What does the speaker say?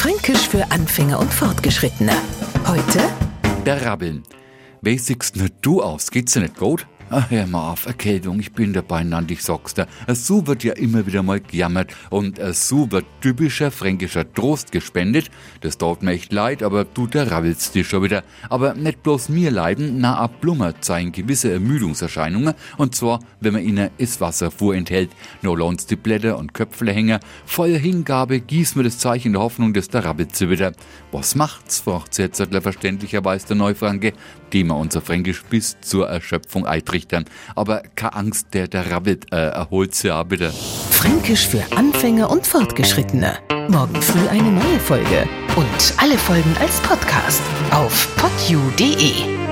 Fränkisch für Anfänger und Fortgeschrittene. Heute Der Rabbeln. Wie siehst du aus? Geht's dir nicht gut? Ach, hör mal auf, Erkältung, ich bin dabei, Nand, ich sag's dir. So wird ja immer wieder mal gejammert und so wird typischer fränkischer Trost gespendet. Das tut mir echt leid, aber du, der rabbelst dich schon wieder. Aber nicht bloß mir leiden, na, a Blummer zeigen gewisse Ermüdungserscheinungen und zwar, wenn man ihnen Iswasser vorenthält. No lohnt's die Blätter und Köpfle hängen. Voller Hingabe gießen wir das Zeichen der Hoffnung, dass der rabbelt wieder. Was macht's, fragt jetzt verständlicherweise der Neufranke, dem er unser Fränkisch bis zur Erschöpfung eintrichtern. Aber keine Angst, der, der rabbelt, äh, erholt's ja bitte. Fränkisch für Anfänger und Fortgeschrittene. Morgen früh eine neue Folge. Und alle Folgen als Podcast auf podu.de.